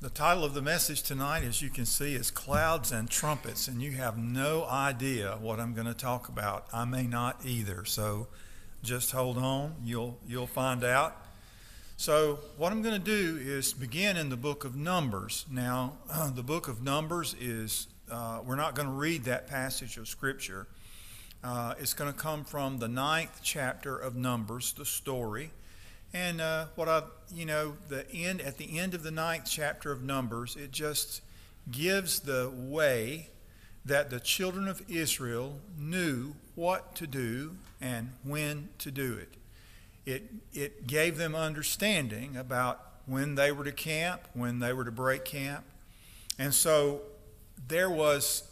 The title of the message tonight, as you can see, is Clouds and Trumpets, and you have no idea what I'm going to talk about. I may not either, so just hold on. You'll, you'll find out. So, what I'm going to do is begin in the book of Numbers. Now, the book of Numbers is, uh, we're not going to read that passage of Scripture. Uh, it's going to come from the ninth chapter of Numbers, the story. And uh, what I, you know, the end at the end of the ninth chapter of Numbers, it just gives the way that the children of Israel knew what to do and when to do it. It it gave them understanding about when they were to camp, when they were to break camp, and so there was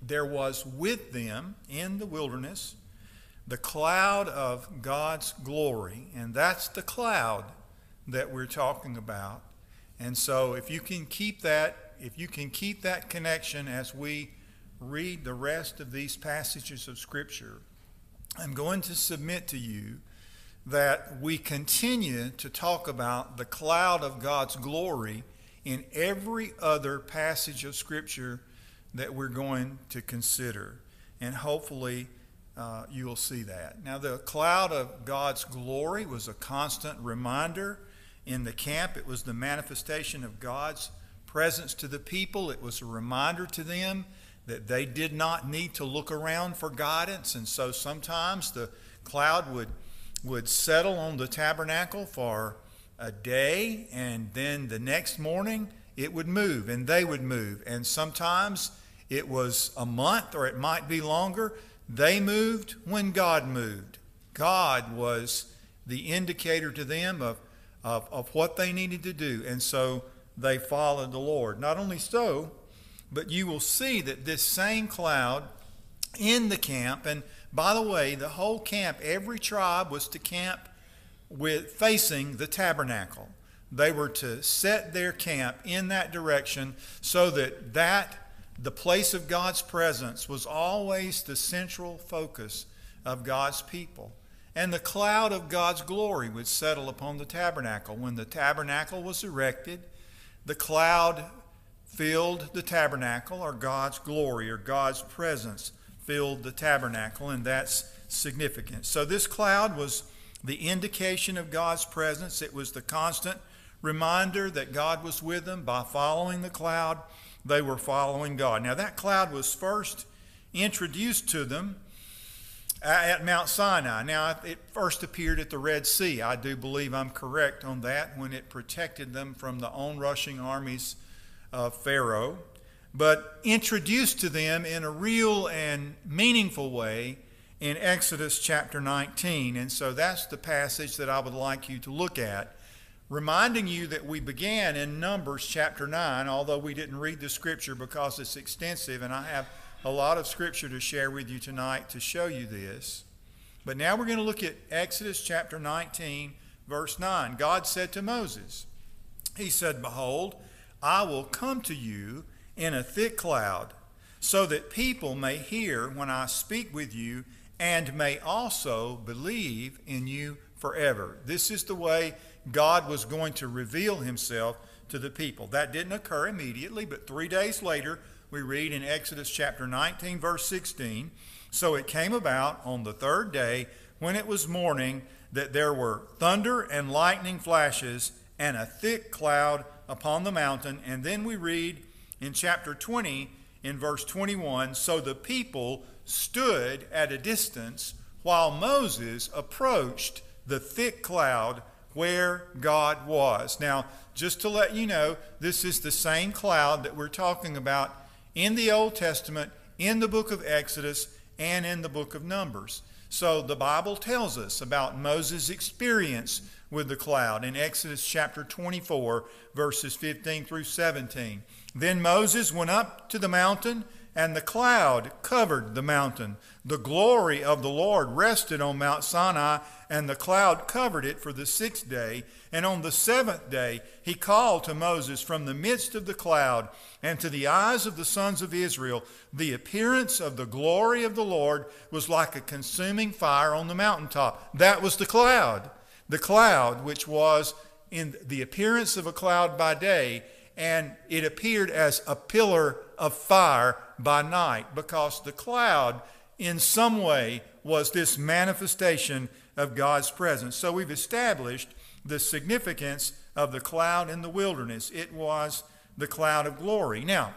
there was with them in the wilderness the cloud of God's glory, and that's the cloud that we're talking about. And so if you can keep that, if you can keep that connection as we read the rest of these passages of Scripture, I'm going to submit to you that we continue to talk about the cloud of God's glory in every other passage of Scripture that we're going to consider. And hopefully, uh, you will see that. Now, the cloud of God's glory was a constant reminder in the camp. It was the manifestation of God's presence to the people. It was a reminder to them that they did not need to look around for guidance. And so sometimes the cloud would, would settle on the tabernacle for a day, and then the next morning it would move, and they would move. And sometimes it was a month, or it might be longer. They moved when God moved. God was the indicator to them of, of, of what they needed to do. And so they followed the Lord. Not only so, but you will see that this same cloud in the camp, and by the way, the whole camp, every tribe was to camp with facing the tabernacle. They were to set their camp in that direction so that that the place of God's presence was always the central focus of God's people. And the cloud of God's glory would settle upon the tabernacle. When the tabernacle was erected, the cloud filled the tabernacle, or God's glory, or God's presence filled the tabernacle, and that's significant. So, this cloud was the indication of God's presence. It was the constant reminder that God was with them by following the cloud they were following God. Now, that cloud was first introduced to them at Mount Sinai. Now, it first appeared at the Red Sea. I do believe I'm correct on that when it protected them from the onrushing armies of Pharaoh. But introduced to them in a real and meaningful way in Exodus chapter 19. And so that's the passage that I would like you to look at reminding you that we began in Numbers chapter 9, although we didn't read the scripture because it's extensive, and I have a lot of scripture to share with you tonight to show you this. But now we're going to look at Exodus chapter 19, verse 9. God said to Moses, He said, Behold, I will come to you in a thick cloud, so that people may hear when I speak with you, and may also believe in you forever. This is the way God was going to reveal himself to the people. That didn't occur immediately, but three days later, we read in Exodus chapter 19, verse 16 So it came about on the third day, when it was morning, that there were thunder and lightning flashes and a thick cloud upon the mountain. And then we read in chapter 20, in verse 21 So the people stood at a distance while Moses approached the thick cloud where God was. Now, just to let you know, this is the same cloud that we're talking about in the Old Testament, in the book of Exodus, and in the book of Numbers. So the Bible tells us about Moses' experience with the cloud in Exodus chapter 24, verses 15 through 17. Then Moses went up to the mountain, and the cloud covered the mountain. The glory of the Lord rested on Mount Sinai, and the cloud covered it for the sixth day. And on the seventh day, he called to Moses from the midst of the cloud, and to the eyes of the sons of Israel, the appearance of the glory of the Lord was like a consuming fire on the mountaintop. That was the cloud. The cloud, which was in the appearance of a cloud by day and it appeared as a pillar of fire by night because the cloud, in some way, was this manifestation of God's presence. So we've established the significance of the cloud in the wilderness. It was the cloud of glory. Now,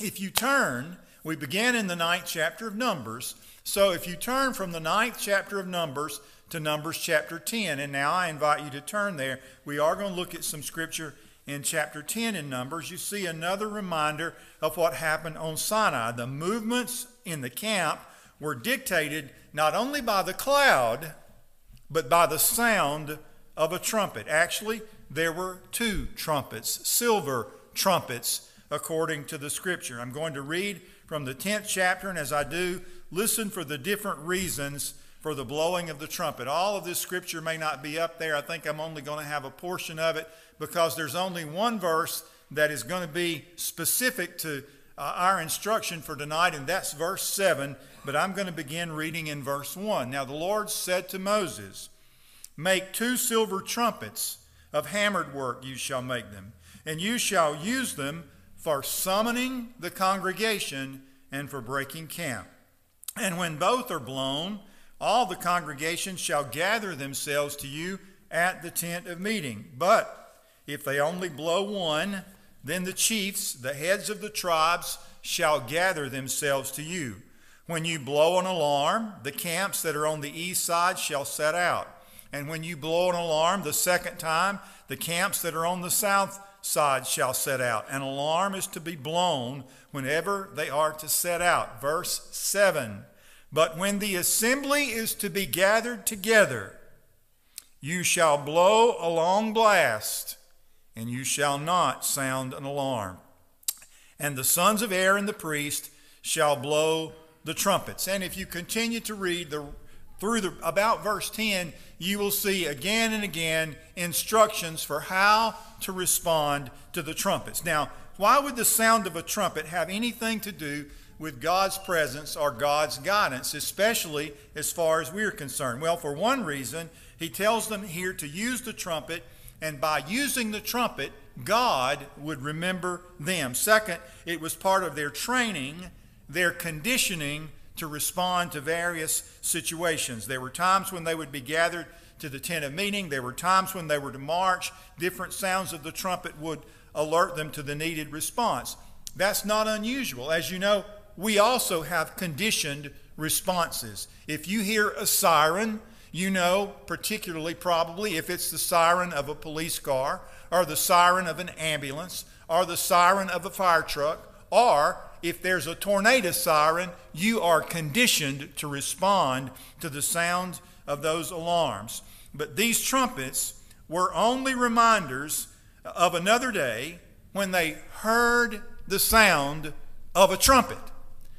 if you turn, we began in the ninth chapter of Numbers. So if you turn from the ninth chapter of Numbers to Numbers chapter 10, and now I invite you to turn there, we are going to look at some scripture in chapter 10 in Numbers. You see another reminder of what happened on Sinai. The movements in the camp were dictated not only by the cloud, but by the sound of a trumpet. Actually, there were two trumpets, silver trumpets, according to the scripture. I'm going to read from the 10th chapter, and as I do, listen for the different reasons for the blowing of the trumpet. All of this scripture may not be up there. I think I'm only going to have a portion of it because there's only one verse that is going to be specific to uh, our instruction for tonight, and that's verse 7. But I'm going to begin reading in verse 1. Now, the Lord said to Moses, Make two silver trumpets of hammered work, you shall make them, and you shall use them for summoning the congregation and for breaking camp. And when both are blown, all the congregation shall gather themselves to you at the tent of meeting. But if they only blow one, then the chiefs, the heads of the tribes, shall gather themselves to you. When you blow an alarm, the camps that are on the east side shall set out. And when you blow an alarm the second time, the camps that are on the south side shall set out. An alarm is to be blown whenever they are to set out. Verse 7 But when the assembly is to be gathered together, you shall blow a long blast, and you shall not sound an alarm. And the sons of Aaron the priest shall blow the trumpets. And if you continue to read the through the about verse 10, you will see again and again instructions for how to respond to the trumpets. Now, why would the sound of a trumpet have anything to do with God's presence or God's guidance, especially as far as we're concerned? Well, for one reason, he tells them here to use the trumpet, and by using the trumpet, God would remember them. Second, it was part of their training, their conditioning to respond to various situations. There were times when they would be gathered to the tent of meeting, there were times when they were to march. Different sounds of the trumpet would alert them to the needed response. That's not unusual. As you know, we also have conditioned responses. If you hear a siren, you know, particularly probably if it's the siren of a police car, or the siren of an ambulance, or the siren of a fire truck, or if there's a tornado siren, you are conditioned to respond to the sound of those alarms. But these trumpets were only reminders of another day when they heard the sound of a trumpet.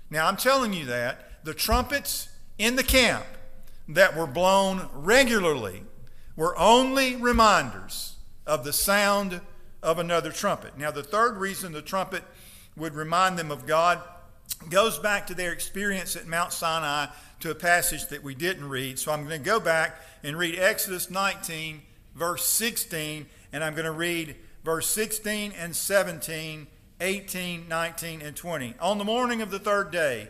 Now, I'm telling you that the trumpets in the camp that were blown regularly were only reminders of the sound of another trumpet. Now, the third reason the trumpet would remind them of God goes back to their experience at Mount Sinai to a passage that we didn't read. So I'm going to go back and read Exodus 19, verse 16, and I'm going to read verse 16 and 17, 18, 19, and 20. On the morning of the third day,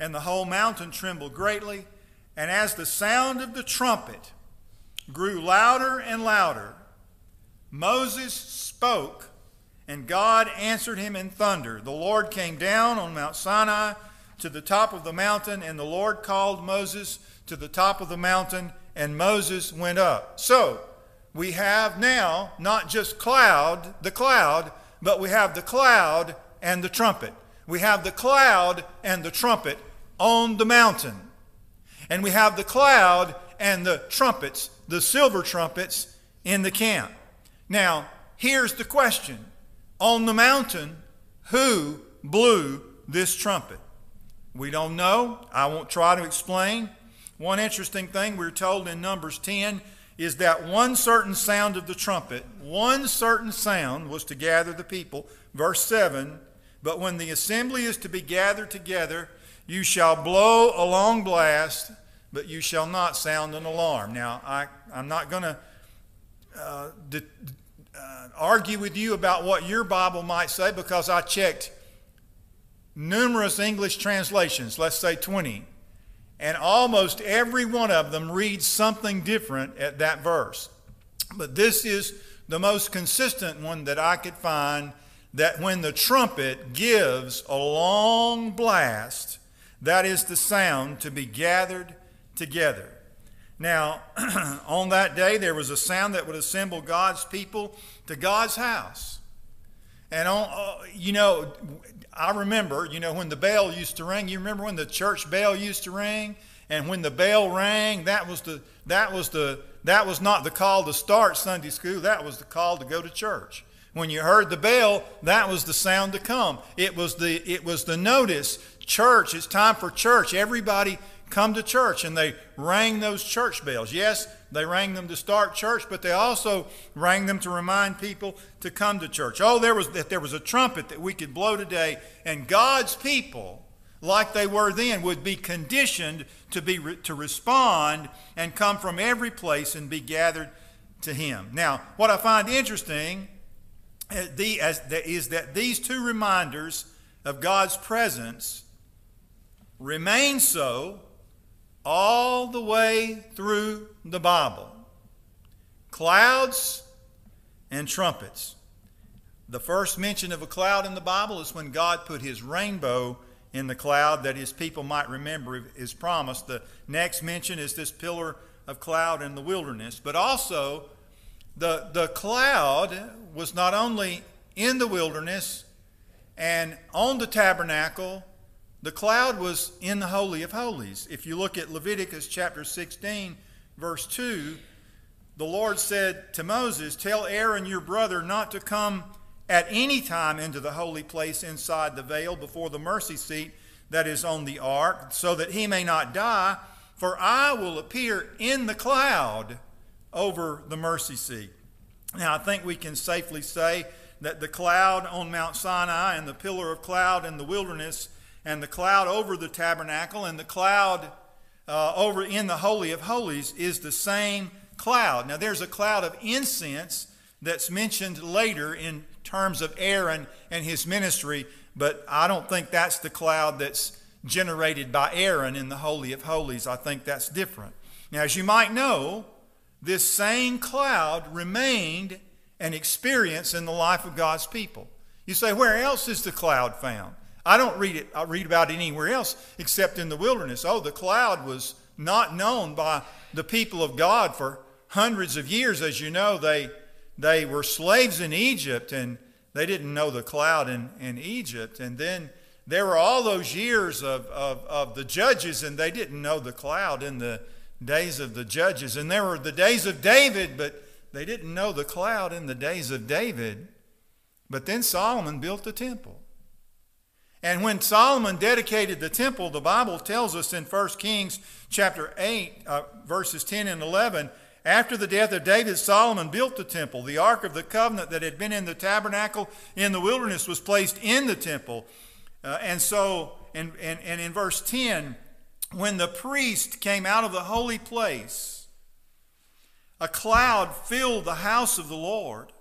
and the whole mountain trembled greatly. And as the sound of the trumpet grew louder and louder, Moses spoke and God answered him in thunder. The Lord came down on Mount Sinai to the top of the mountain, and the Lord called Moses to the top of the mountain, and Moses went up. So, we have now not just cloud, the cloud, but we have the cloud and the trumpet. We have the cloud and the trumpet on the mountain. And we have the cloud and the trumpets, the silver trumpets, in the camp. Now, here's the question on the mountain, who blew this trumpet? We don't know. I won't try to explain. One interesting thing we're told in Numbers 10 is that one certain sound of the trumpet, one certain sound was to gather the people. Verse 7 But when the assembly is to be gathered together, you shall blow a long blast, but you shall not sound an alarm. Now, I, I'm not going to uh, uh, argue with you about what your Bible might say because I checked numerous English translations, let's say 20 and almost every one of them reads something different at that verse. But this is the most consistent one that I could find that when the trumpet gives a long blast, that is the sound to be gathered together. Now, on that day, there was a sound that would assemble God's people to God's house. And, on, uh, you know, I remember, you know, when the bell used to ring, you remember when the church bell used to ring? And when the bell rang, that was the that was the that was not the call to start Sunday school, that was the call to go to church. When you heard the bell, that was the sound to come. It was the it was the notice, church, it's time for church. Everybody come to church and they rang those church bells. Yes, they rang them to start church, but they also rang them to remind people to come to church. Oh, there was that there was a trumpet that we could blow today, and God's people, like they were then, would be conditioned to be to respond and come from every place and be gathered to Him. Now, what I find interesting uh, is that these two reminders of God's presence remain so all the way through the Bible clouds and trumpets. The first mention of a cloud in the Bible is when God put his rainbow in the cloud that his people might remember his promise. The next mention is this pillar of cloud in the wilderness. But also, the, the cloud was not only in the wilderness and on the tabernacle the cloud was in the Holy of Holies. If you look at Leviticus chapter 16, verse 2, the Lord said to Moses, Tell Aaron your brother not to come at any time into the holy place inside the veil before the mercy seat that is on the ark, so that he may not die, for I will appear in the cloud over the mercy seat. Now, I think we can safely say that the cloud on Mount Sinai and the pillar of cloud in the wilderness and the cloud over the tabernacle and the cloud uh, over in the Holy of Holies is the same cloud. Now, there's a cloud of incense that's mentioned later in terms of Aaron and his ministry, but I don't think that's the cloud that's generated by Aaron in the Holy of Holies. I think that's different. Now, as you might know, this same cloud remained an experience in the life of God's people. You say, where else is the cloud found? I don't read it, I read about it anywhere else except in the wilderness. Oh, the cloud was not known by the people of God for hundreds of years. As you know, they, they were slaves in Egypt and they didn't know the cloud in, in Egypt. And then there were all those years of, of, of the judges and they didn't know the cloud in the days of the judges. And there were the days of David, but they didn't know the cloud in the days of David. But then Solomon built the temple. And when Solomon dedicated the temple, the Bible tells us in 1 Kings chapter 8, uh, verses 10 and 11, after the death of David, Solomon built the temple. The Ark of the Covenant that had been in the tabernacle in the wilderness was placed in the temple. Uh, and so, and, and, and in verse 10, when the priest came out of the holy place, a cloud filled the house of the Lord,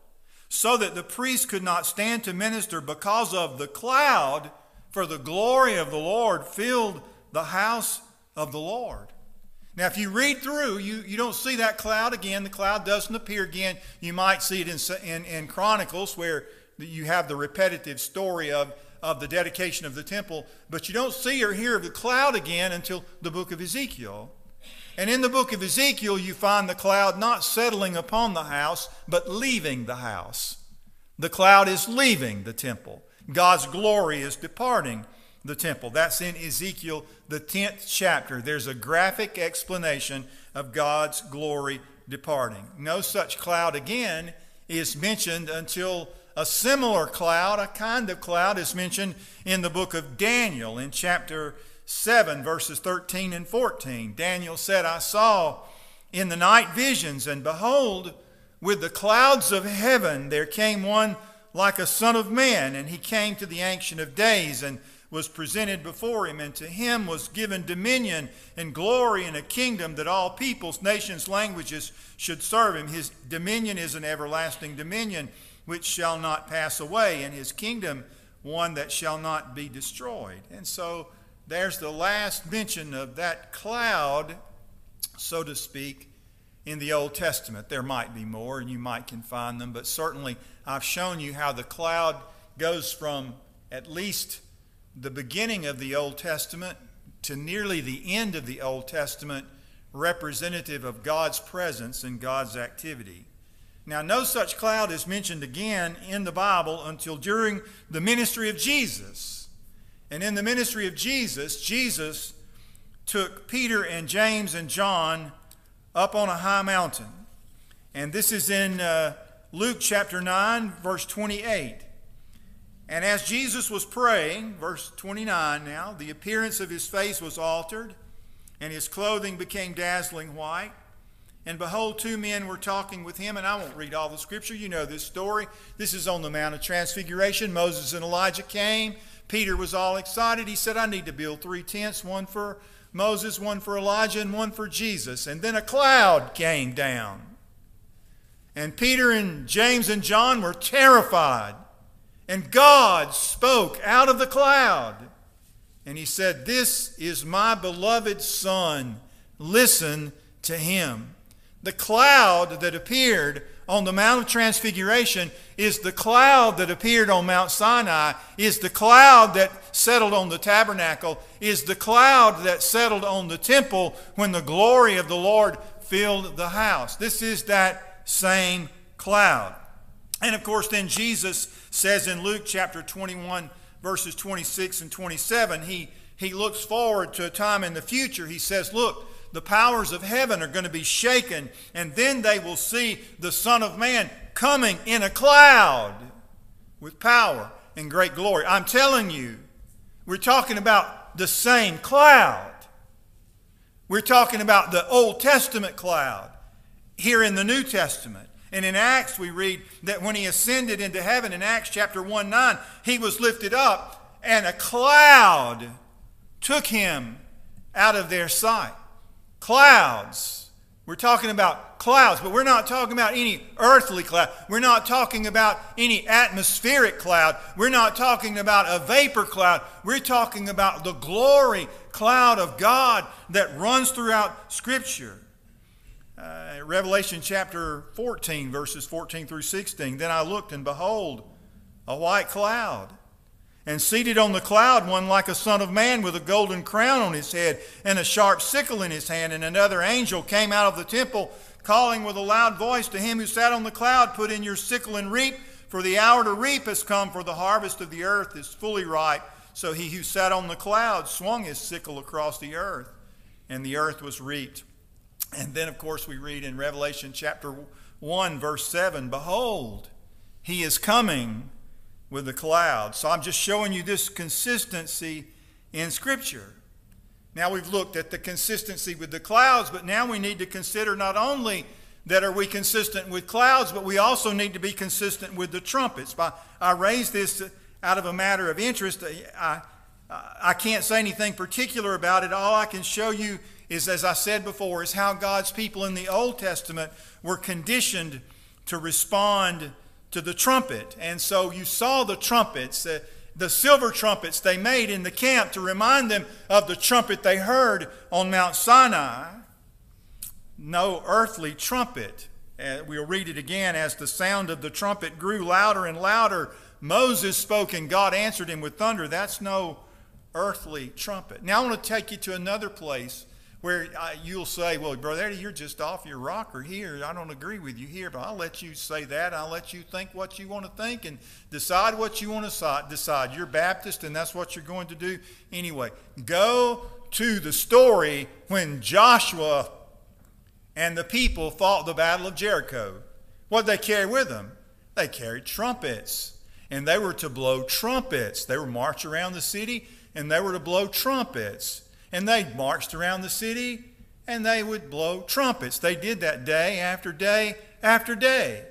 so that the priest could not stand to minister because of the cloud for the glory of the Lord filled the house of the Lord. Now, if you read through, you, you don't see that cloud again. The cloud doesn't appear again. You might see it in, in, in Chronicles where you have the repetitive story of, of the dedication of the temple, but you don't see or hear of the cloud again until the book of Ezekiel. And in the book of Ezekiel, you find the cloud not settling upon the house, but leaving the house. The cloud is leaving the temple. God's glory is departing the temple. That's in Ezekiel, the 10th chapter. There's a graphic explanation of God's glory departing. No such cloud again is mentioned until a similar cloud, a kind of cloud, is mentioned in the book of Daniel in chapter 7, verses 13 and 14. Daniel said, I saw in the night visions, and behold, with the clouds of heaven there came one like a son of man, and he came to the Ancient of Days and was presented before him, and to him was given dominion and glory and a kingdom that all peoples, nations, languages should serve him. His dominion is an everlasting dominion which shall not pass away, and his kingdom one that shall not be destroyed. And so there's the last mention of that cloud, so to speak, in the Old Testament. There might be more, and you might can find them, but certainly I've shown you how the cloud goes from at least the beginning of the Old Testament to nearly the end of the Old Testament, representative of God's presence and God's activity. Now, no such cloud is mentioned again in the Bible until during the ministry of Jesus. And in the ministry of Jesus, Jesus took Peter and James and John up on a high mountain. And this is in uh, Luke chapter 9, verse 28. And as Jesus was praying, verse 29 now, the appearance of his face was altered, and his clothing became dazzling white. And behold, two men were talking with him, and I won't read all the scripture. You know this story. This is on the Mount of Transfiguration. Moses and Elijah came. Peter was all excited. He said, I need to build three tents one for Moses, one for Elijah, and one for Jesus. And then a cloud came down. And Peter and James and John were terrified. And God spoke out of the cloud. And he said, This is my beloved Son. Listen to him. The cloud that appeared on the Mount of Transfiguration is the cloud that appeared on Mount Sinai, is the cloud that settled on the tabernacle, is the cloud that settled on the temple when the glory of the Lord filled the house. This is that same cloud. And of course, then Jesus says in Luke chapter 21, verses 26 and 27, he, he looks forward to a time in the future. He says, Look, the powers of heaven are going to be shaken, and then they will see the Son of Man coming in a cloud with power and great glory. I'm telling you, we're talking about the same cloud. We're talking about the Old Testament cloud here in the New Testament. And in Acts, we read that when he ascended into heaven, in Acts chapter 1 9, he was lifted up, and a cloud took him out of their sight. Clouds. We're talking about clouds, but we're not talking about any earthly cloud. We're not talking about any atmospheric cloud. We're not talking about a vapor cloud. We're talking about the glory cloud of God that runs throughout Scripture. Uh, Revelation chapter 14, verses 14 through 16. Then I looked, and behold, a white cloud. And seated on the cloud, one like a son of man with a golden crown on his head and a sharp sickle in his hand. And another angel came out of the temple, calling with a loud voice to him who sat on the cloud, Put in your sickle and reap, for the hour to reap has come, for the harvest of the earth is fully ripe. So he who sat on the cloud swung his sickle across the earth, and the earth was reaped. And then, of course, we read in Revelation chapter 1, verse 7 Behold, he is coming with the clouds. So I'm just showing you this consistency in Scripture. Now we've looked at the consistency with the clouds, but now we need to consider not only that are we consistent with clouds, but we also need to be consistent with the trumpets. I raise this out of a matter of interest. I, I can't say anything particular about it. All I can show you is, as I said before, is how God's people in the Old Testament were conditioned to respond to the trumpet. And so you saw the trumpets, uh, the silver trumpets they made in the camp to remind them of the trumpet they heard on Mount Sinai. No earthly trumpet. Uh, we'll read it again. As the sound of the trumpet grew louder and louder, Moses spoke and God answered him with thunder. That's no earthly trumpet. Now I want to take you to another place where uh, you'll say, well, Brother Eddie, you're just off your rocker here. I don't agree with you here, but I'll let you say that. I'll let you think what you want to think and decide what you want to decide. You're Baptist, and that's what you're going to do anyway. Go to the story when Joshua and the people fought the Battle of Jericho. What did they carry with them? They carried trumpets, and they were to blow trumpets. They were march around the city, and they were to blow trumpets. And they marched around the city, and they would blow trumpets. They did that day after day after day.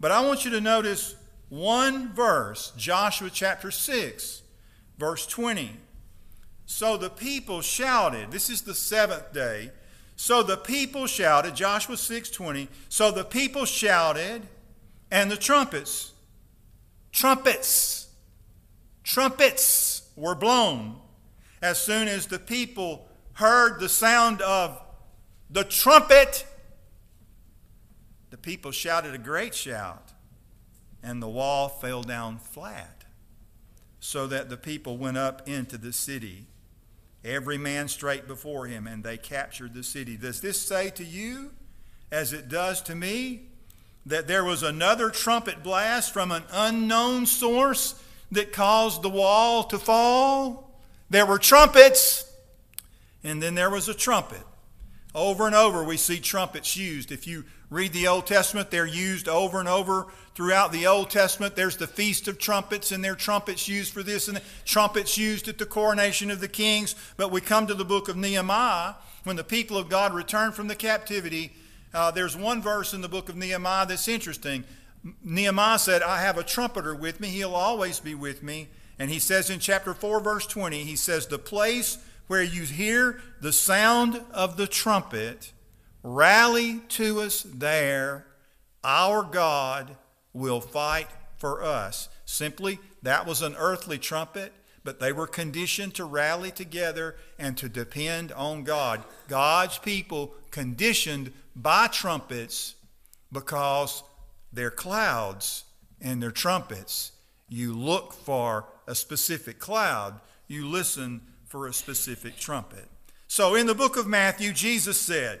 But I want you to notice one verse, Joshua chapter 6, verse 20. So the people shouted, this is the seventh day. So the people shouted, Joshua 6:20. So the people shouted, and the trumpets, trumpets, trumpets were blown. As soon as the people heard the sound of the trumpet, the people shouted a great shout, and the wall fell down flat, so that the people went up into the city every man straight before him, and they captured the city. Does this say to you, as it does to me, that there was another trumpet blast from an unknown source that caused the wall to fall? There were trumpets, and then there was a trumpet. Over and over, we see trumpets used. If you read the Old Testament, they're used over and over throughout the Old Testament. There's the Feast of Trumpets, and there are trumpets used for this, and trumpets used at the coronation of the kings. But we come to the book of Nehemiah, when the people of God return from the captivity. Uh, there's one verse in the book of Nehemiah that's interesting. Nehemiah said, I have a trumpeter with me, he'll always be with me. And he says in chapter 4, verse 20, he says, The place where you hear the sound of the trumpet, rally to us there. Our God will fight for us. Simply, that was an earthly trumpet, but they were conditioned to rally together and to depend on God. God's people conditioned by trumpets because they're clouds and they're trumpets. You look for a specific cloud, you listen for a specific trumpet. So in the book of Matthew, Jesus said,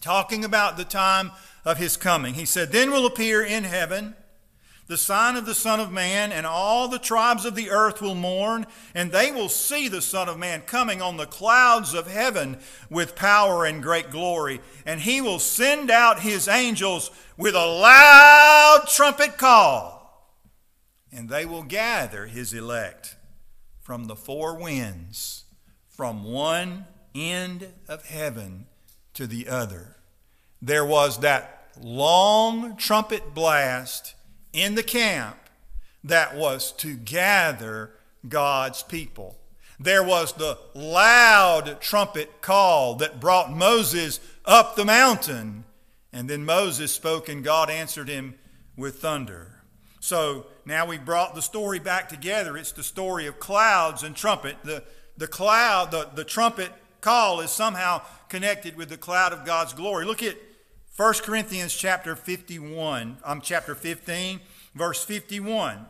talking about the time of his coming, he said, Then will appear in heaven the sign of the Son of Man, and all the tribes of the earth will mourn, and they will see the Son of Man coming on the clouds of heaven with power and great glory. And he will send out his angels with a loud trumpet call, and they will gather his elect from the four winds, from one end of heaven to the other. There was that long trumpet blast in the camp that was to gather God's people. There was the loud trumpet call that brought Moses up the mountain. And then Moses spoke, and God answered him with thunder. So now we've brought the story back together. It's the story of clouds and trumpet. The, the cloud, the, the trumpet call is somehow connected with the cloud of God's glory. Look at 1 Corinthians chapter 51, um, chapter 15, verse 51.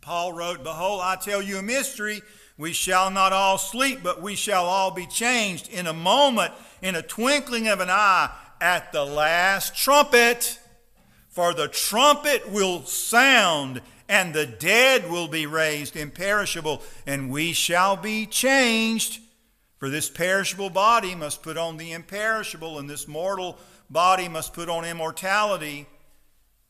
Paul wrote, Behold, I tell you a mystery. We shall not all sleep, but we shall all be changed in a moment, in a twinkling of an eye, at the last trumpet. For the trumpet will sound, and the dead will be raised imperishable, and we shall be changed. For this perishable body must put on the imperishable, and this mortal body must put on immortality.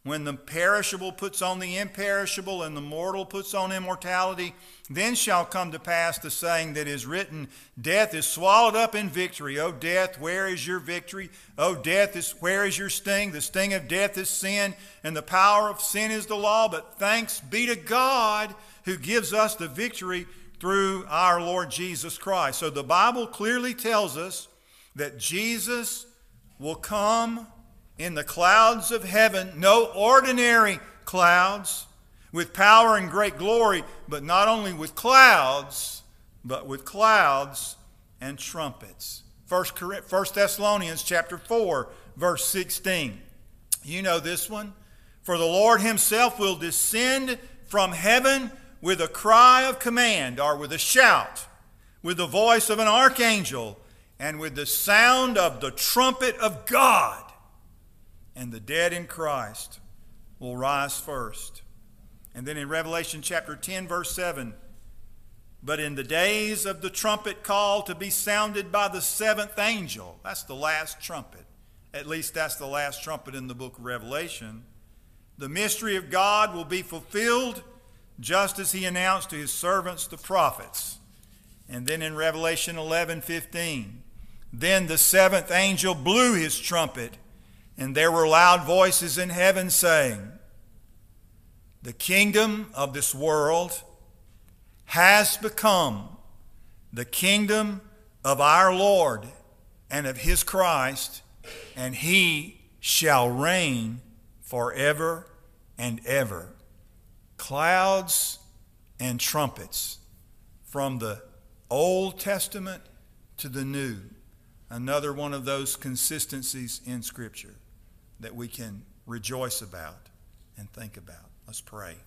When the perishable puts on the imperishable and the mortal puts on immortality, then shall come to pass the saying that is written Death is swallowed up in victory. O death, where is your victory? O death, is, where is your sting? The sting of death is sin, and the power of sin is the law. But thanks be to God who gives us the victory through our Lord Jesus Christ. So the Bible clearly tells us that Jesus will come in the clouds of heaven, no ordinary clouds, with power and great glory, but not only with clouds, but with clouds and trumpets. First, Thessalonians chapter 4, verse 16. You know this one. For the Lord himself will descend from heaven with a cry of command, or with a shout, with the voice of an archangel, and with the sound of the trumpet of God and the dead in Christ will rise first. And then in Revelation chapter 10, verse 7, but in the days of the trumpet call to be sounded by the seventh angel, that's the last trumpet. At least that's the last trumpet in the book of Revelation. The mystery of God will be fulfilled just as he announced to his servants the prophets. And then in Revelation 11 15, then the seventh angel blew his trumpet, and there were loud voices in heaven saying, The kingdom of this world has become the kingdom of our Lord and of his Christ, and he shall reign forever and ever. Clouds and trumpets from the Old Testament to the New. Another one of those consistencies in Scripture that we can rejoice about and think about. Let's pray.